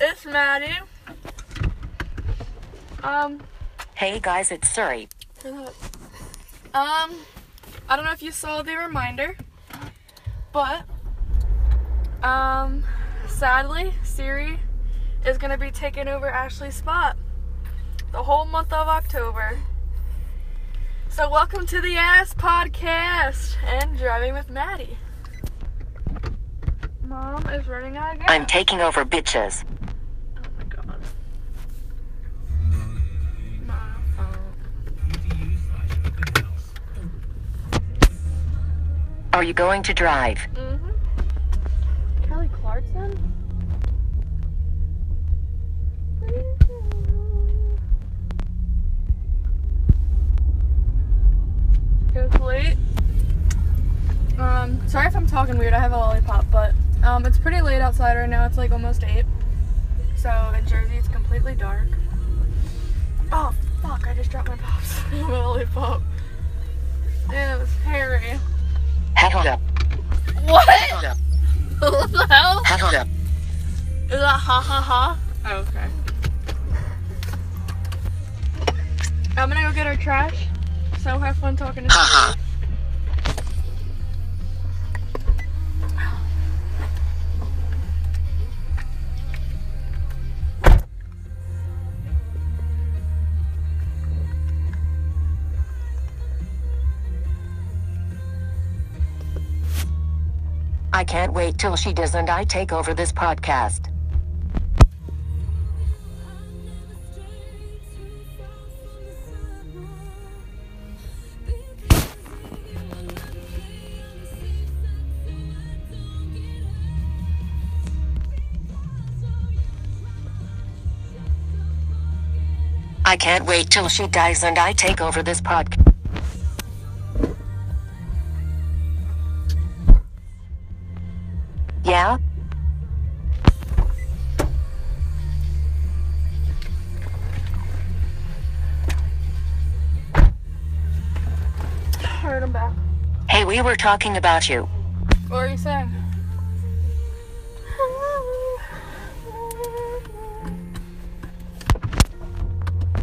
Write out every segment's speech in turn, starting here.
it's Maddie. Um, Hey guys, it's Siri. um, I don't know if you saw the reminder, but um, sadly, Siri is gonna be taking over Ashley's spot the whole month of October. So welcome to the Ass Podcast and driving with Maddie. Mom is running out of gas. I'm taking over bitches. Are you going to drive? Mm-hmm. Kelly Clarkson? It's late. Um, sorry if I'm talking weird. I have a lollipop, but um, it's pretty late outside right now. It's like almost eight. So in Jersey, it's completely dark. Oh fuck! I just dropped my pops. my lollipop. Yeah, it was hairy. Hold up. What? What the hell? Is that ha ha ha? Oh, okay. I'm gonna go get our trash. So have fun talking to Ha can't wait till she does and I take over this podcast. I can't wait till she dies and I take over this podcast. Yeah? Alright, I'm back. Hey, we were talking about you. What are you saying?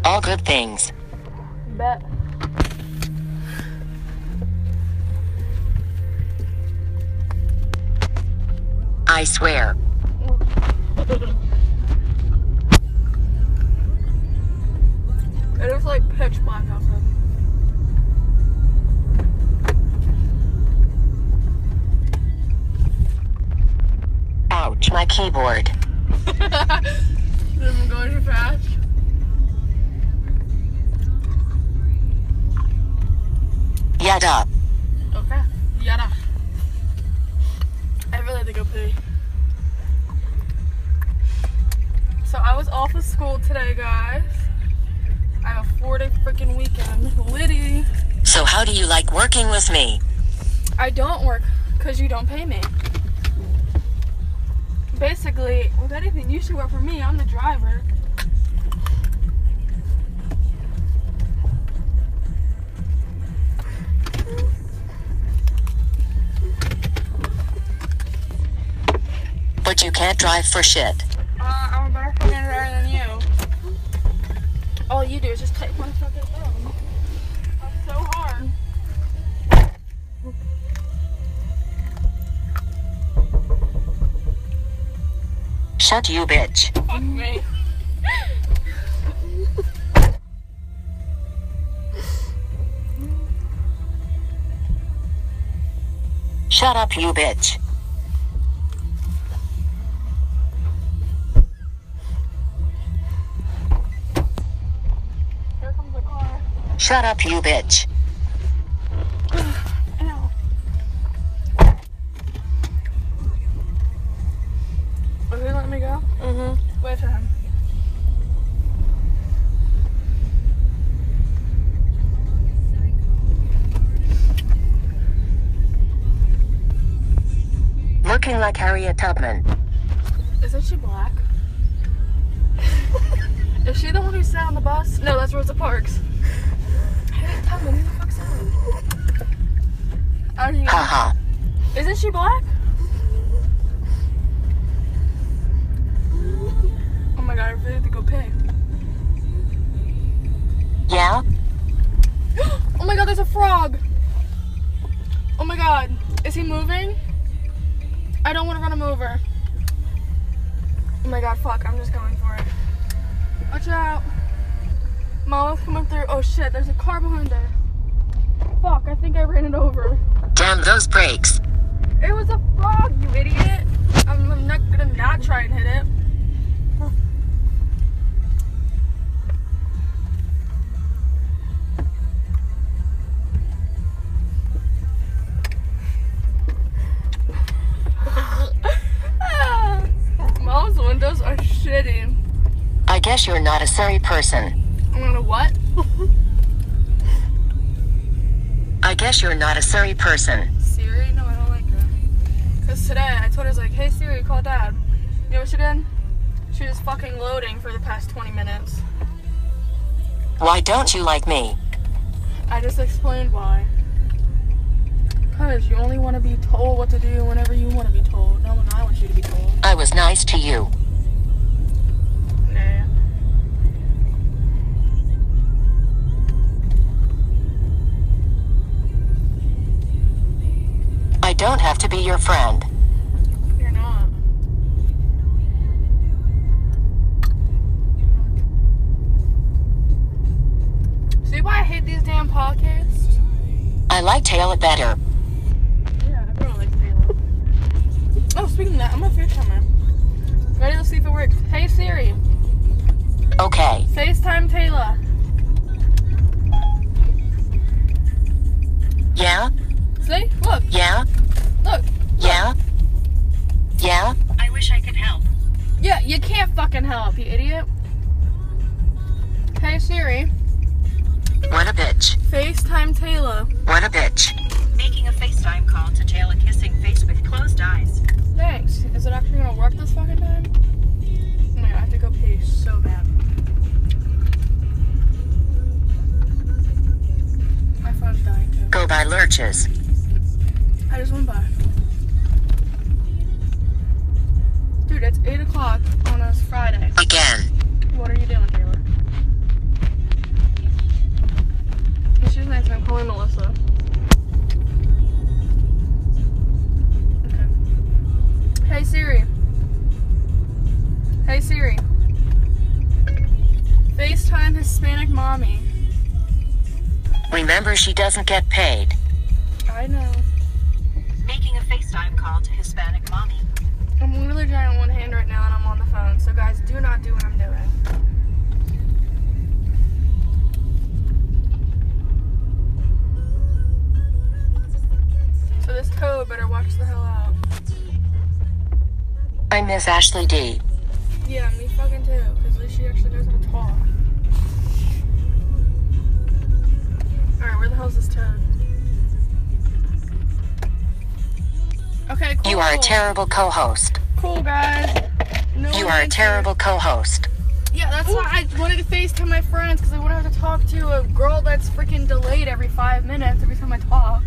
All good things. Bet. I swear. It is like pitch black outside. Ouch, my keyboard. I'm going too fast. Yada. Okay. Yada. I really had to go pee. Was off of school today, guys. I have a four day freaking weekend. Liddy. So, how do you like working with me? I don't work because you don't pay me. Basically, with anything, you should work for me. I'm the driver. But you can't drive for shit. Uh, I'm a better fucking driver than you. All you do is just take my fucking phone. That's so hard. Shut you, bitch. Fuck me. Shut up, you bitch. Shut up, you bitch. Ow. Is he letting me go? Mm-hmm. Wait for him. Looking like Harriet Tubman. Isn't she black? Is she the one who sat on the bus? No, that's Rosa Parks. Haha. Isn't she black? Oh my god, I really have to go pay. Yeah? oh my god, there's a frog! Oh my god, is he moving? I don't want to run him over. Oh my god, fuck, I'm just going for it. Watch out. Mama's coming through. Oh shit, there's a car behind there. Fuck, I think I ran it over. Damn those brakes. It was a frog, you idiot. I'm, I'm not gonna not try and hit it. Mom's windows are shitty. I guess you're not a sorry person. I'm gonna what? I guess you're not a Siri person. Siri? No, I don't like her. Cause today I told her I was like, "Hey Siri, call Dad." You know what she did? She was fucking loading for the past 20 minutes. Why don't you like me? I just explained why. Cause you only want to be told what to do whenever you want to be told, not when I want you to be told. I was nice to you. Don't have to be your friend. You're not. See why I hate these damn podcasts? I like Taylor better. Yeah, everyone likes Taylor. Oh, speaking of that, I'm gonna FaceTime her. Ready? Let's see if it works. Hey Siri, Okay. FaceTime Taylor. Yeah? See? Look, Yeah? Fucking help, you idiot. Hey Siri, What a bitch. FaceTime Taylor. What a bitch. Making a FaceTime call to Taylor kissing face with closed eyes. Thanks. Is it actually gonna work this fucking time? Oh my god, I have to go pee so bad. My phone's dying too. Go by lurches. I just went by. Dude, it's 8 o'clock on a Friday. Again. What are you doing, Taylor? She's nice, I'm calling Melissa. Okay. Hey Siri. Hey Siri. FaceTime Hispanic mommy. Remember, she doesn't get paid. I know. Making a FaceTime call to Hispanic mommy. Literally one hand right now and I'm on the phone. So guys, do not do what I'm doing. So this toad better watch the hell out. I miss Ashley D. Yeah, me fucking too. Because at least she actually knows how to talk. Alright, where the hell's this toad? Okay, cool. You are a terrible co host. Cool, guys. No You are a terrible co host. Yeah, that's why I wanted to FaceTime my friends because I wouldn't have to talk to a girl that's freaking delayed every five minutes every time I talk.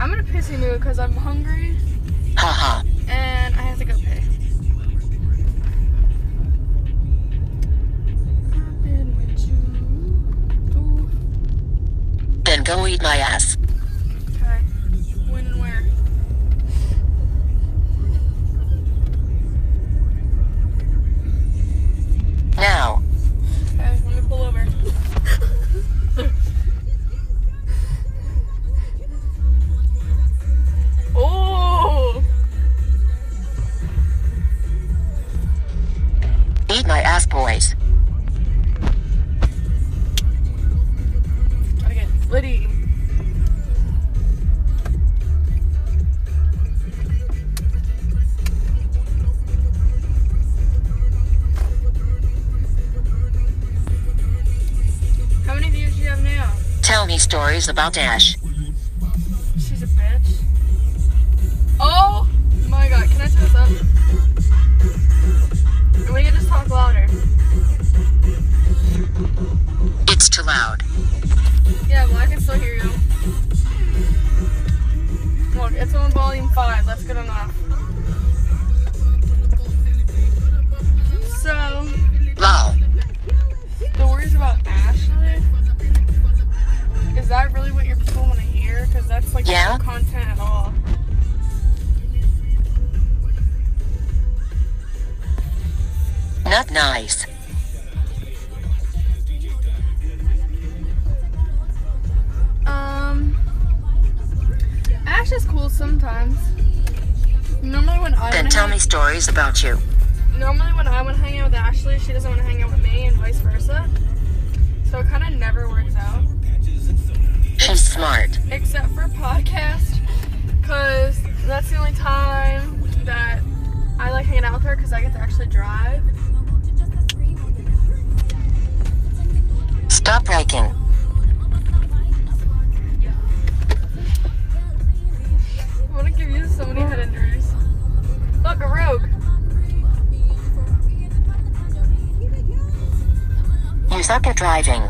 I'm in a pissy mood because I'm hungry Haha. and I have to go pee. I've been with you. Ooh, Then go eat my ass. Stories about Ash. Sometimes. Normally when I Then tell me stories about you. normally when I want to hang out with Ashley, she doesn't want to hang out with me, and vice versa. So it kind of never works out, She's smart. except for podcast, because that's the only time that I like hanging out with her because I get to actually drive. Stop breaking. I want to give you so many head injuries. Look, a rogue. You suck at driving.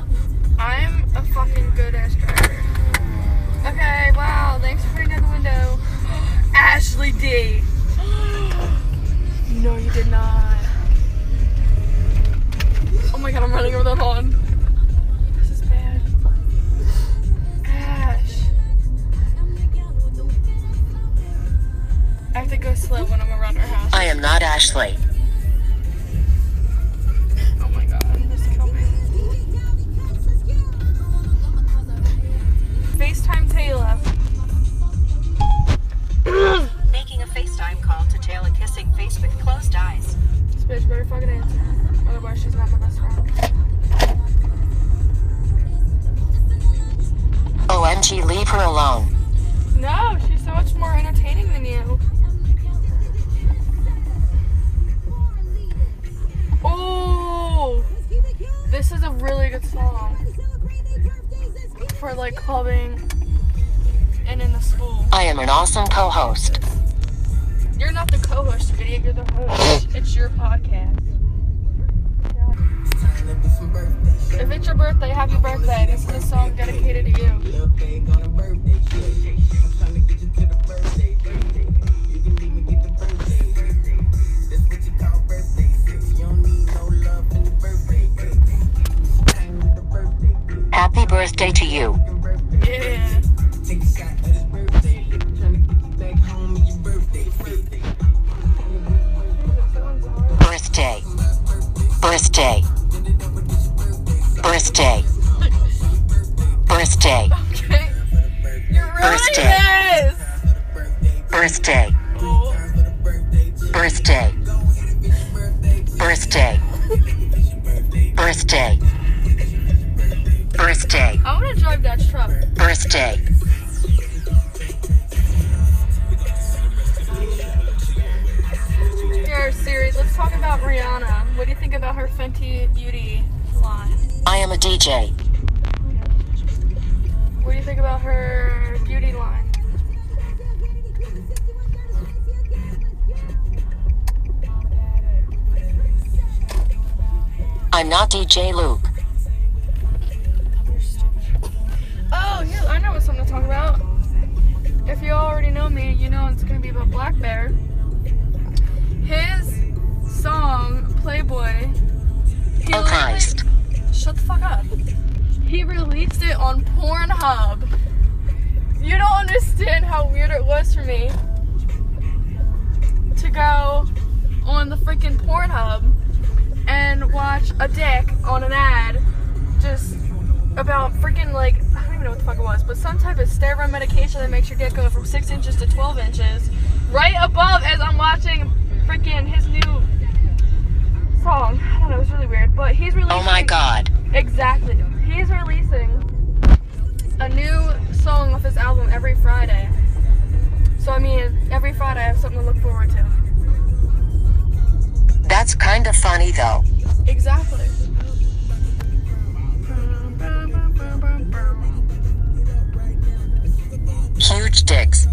I'm a fucking good ass driver. Okay, wow, thanks for putting down the window. Ashley D. no, you did not. Oh my god, I'm running over the lawn. I have to go slow when I'm around her house. I am not Ashley. Oh my god, this killed me. FaceTime Taylor. Making a FaceTime call to Taylor kissing face with closed eyes. This bitch better fucking answer. Otherwise, she's not my best friend. OMG, leave her alone. No, is a really good song for like clubbing and in the school. I am an awesome co host. You're not the co-host, idiot. You're the host. It's your podcast. If it's your birthday, happy birthday. This is a song dedicated to you. Fenty Beauty line? I am a DJ. What do you think about her beauty line? I'm not DJ Luke. Oh, here, I know what something to talk about. If you already know me, you know it's gonna be about blackbear. His song, Playboy. He Christ. Shut the fuck up. He released it on Pornhub. You don't understand how weird it was for me to go on the freaking Pornhub and watch a dick on an ad just about freaking like I don't even know what the fuck it was, but some type of steroid medication that makes your dick go from six inches to twelve inches. Right above as I'm watching freaking his new song. I don't know, it's really weird. But he's releasing Oh my god. Exactly. He's releasing a new song off his album every Friday. So I mean, every Friday I have something to look forward to. That's kind of funny though. Exactly. Huge dicks.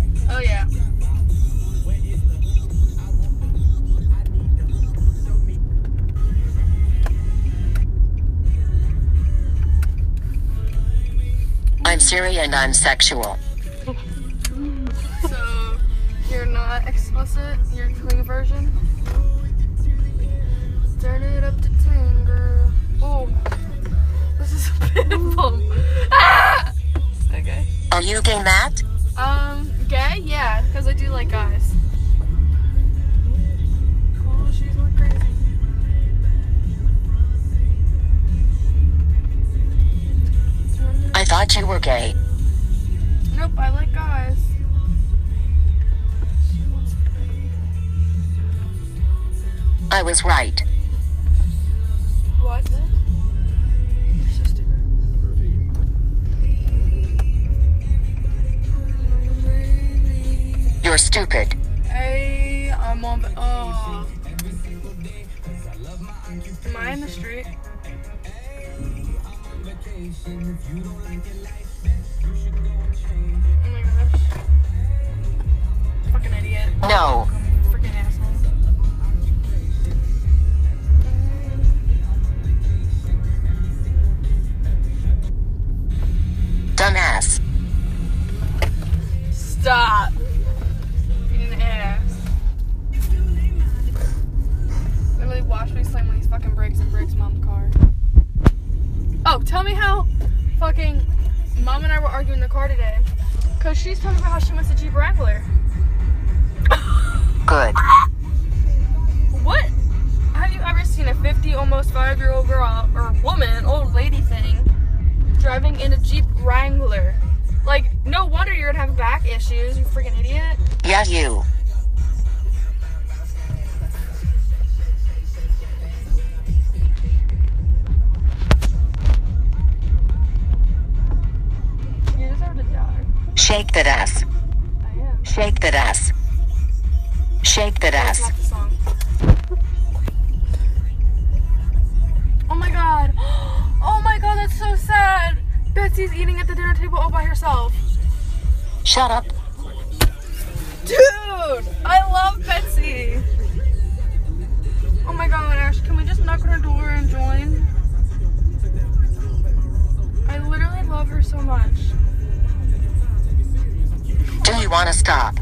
Siri and I'm sexual. So you're not explicit. You're clean version. Turn it up to ten, girl. Oh, this is a bump. Ah! Okay. Are you gay, Matt? Um, gay? Yeah, because I do like guys. Thought you were gay. Nope, I like guys. I was right. What? You're stupid. Hey, I'm on. Oh. Am I in the street? Oh gonna have back issues, you freaking idiot. Yeah, you. You deserve to die. Shake that ass. Shake that ass. Shake that ass. Oh my god. Oh my god, that's so sad. Betsy's eating at the dinner table all by herself. Shut up. Dude, I love Betsy. Oh my god, Ash, can we just knock on her door and join? I literally love her so much. Do you want to stop?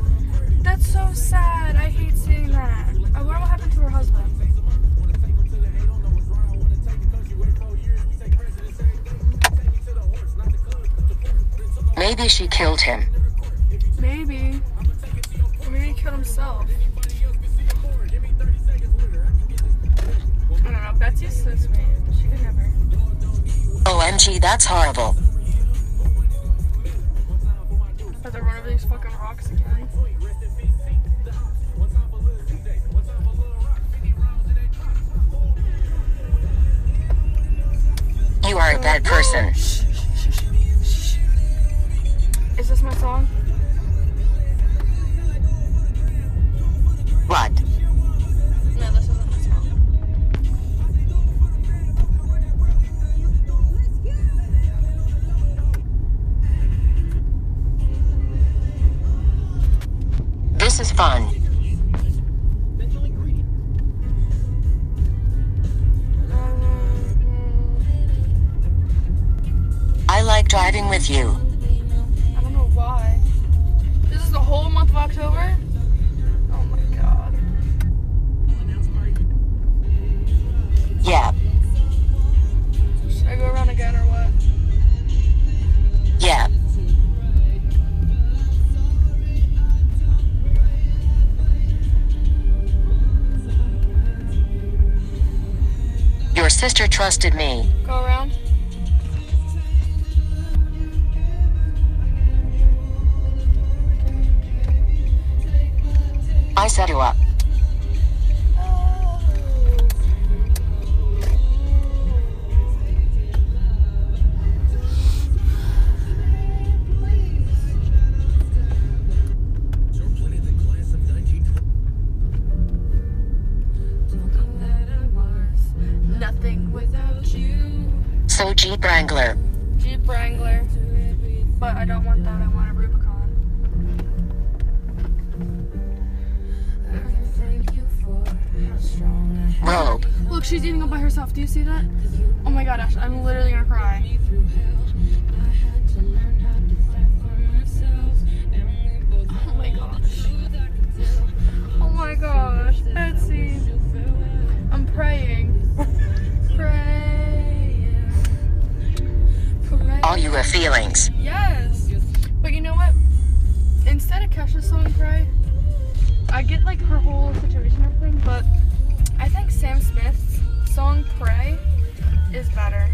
That's so sad. I hate seeing that. I wonder what happened to her husband. Maybe she killed him. Maybe. Or maybe he killed himself. I don't know. Sweet. She could never. OMG, that's horrible. Have to run over these fucking rocks again. You are a bad person. Is this my song? What? This is fun. I like driving with you. Trusted me. Go around? Jeep Wrangler. Jeep Wrangler. But I don't want that. I want a Rubicon. Robe. Look, she's eating all by herself. Do you see that? Oh my god, Ash, I'm literally gonna cry. you feelings. Yes. But you know what? Instead of Kesha's song cry, I get like her whole situation and everything, but I think Sam Smith's song Pray is better.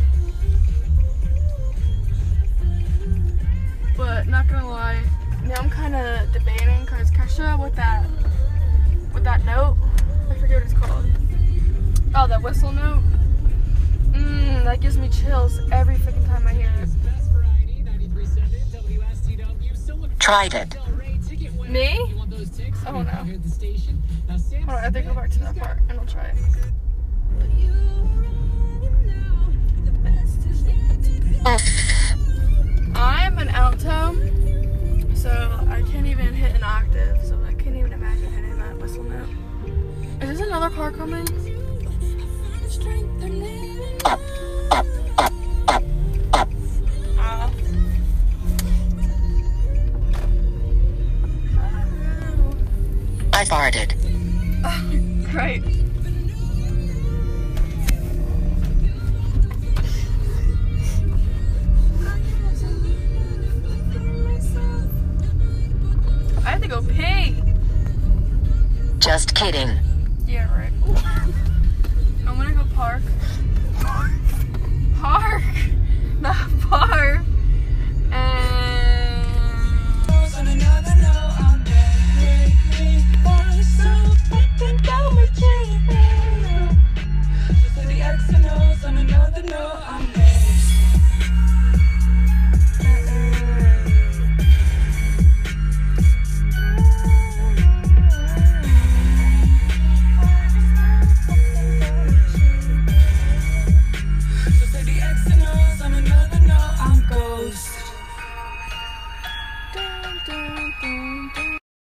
But not gonna lie, now I'm kinda debating because Kesha with that with that note, I forget what it's called. Oh, that whistle note. Mmm, that gives me chills every freaking time I hear it. Tried it. Me? Oh no. Hold on, I to go back to that part and I'll try it. I'm an alto, so I can't even hit an octave, so I can't even imagine hitting that whistle note. Is this another car coming? Kidding.